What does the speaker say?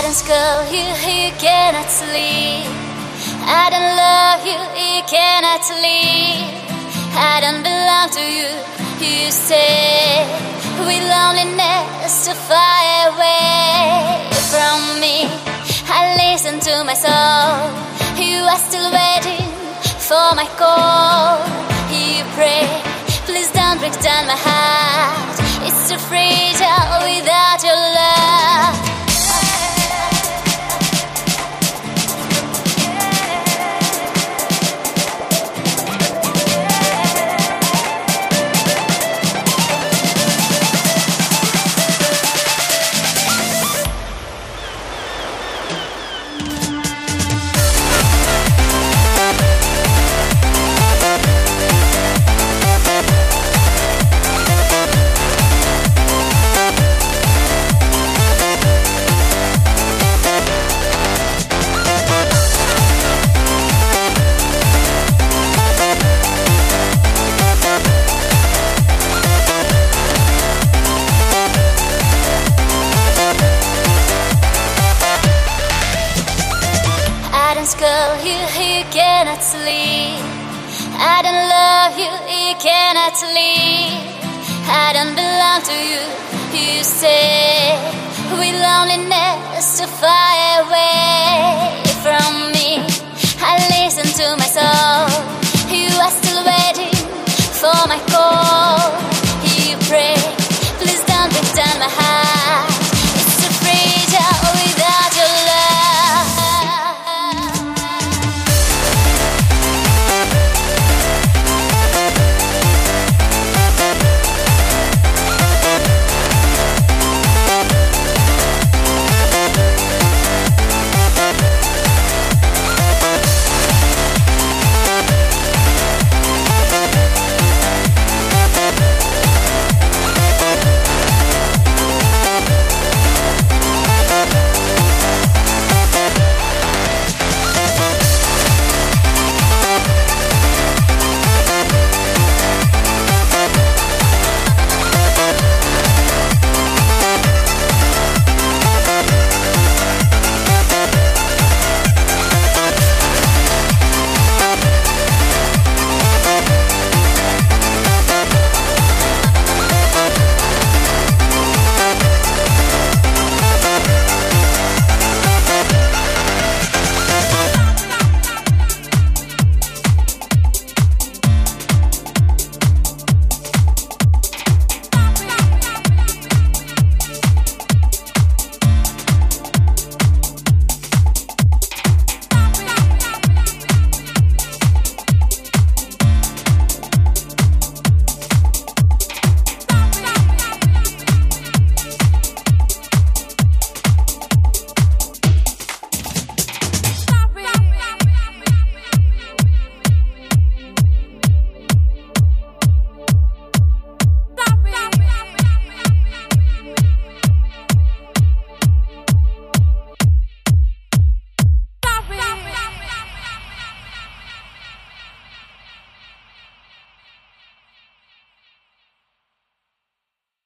call you, you cannot sleep. I don't love you, you cannot leave. I don't belong to you, you stay with loneliness to far away from me. I listen to my soul. You are still waiting for my call. Cannot sleep. I don't love you, you cannot leave. I don't belong to you, you loneliness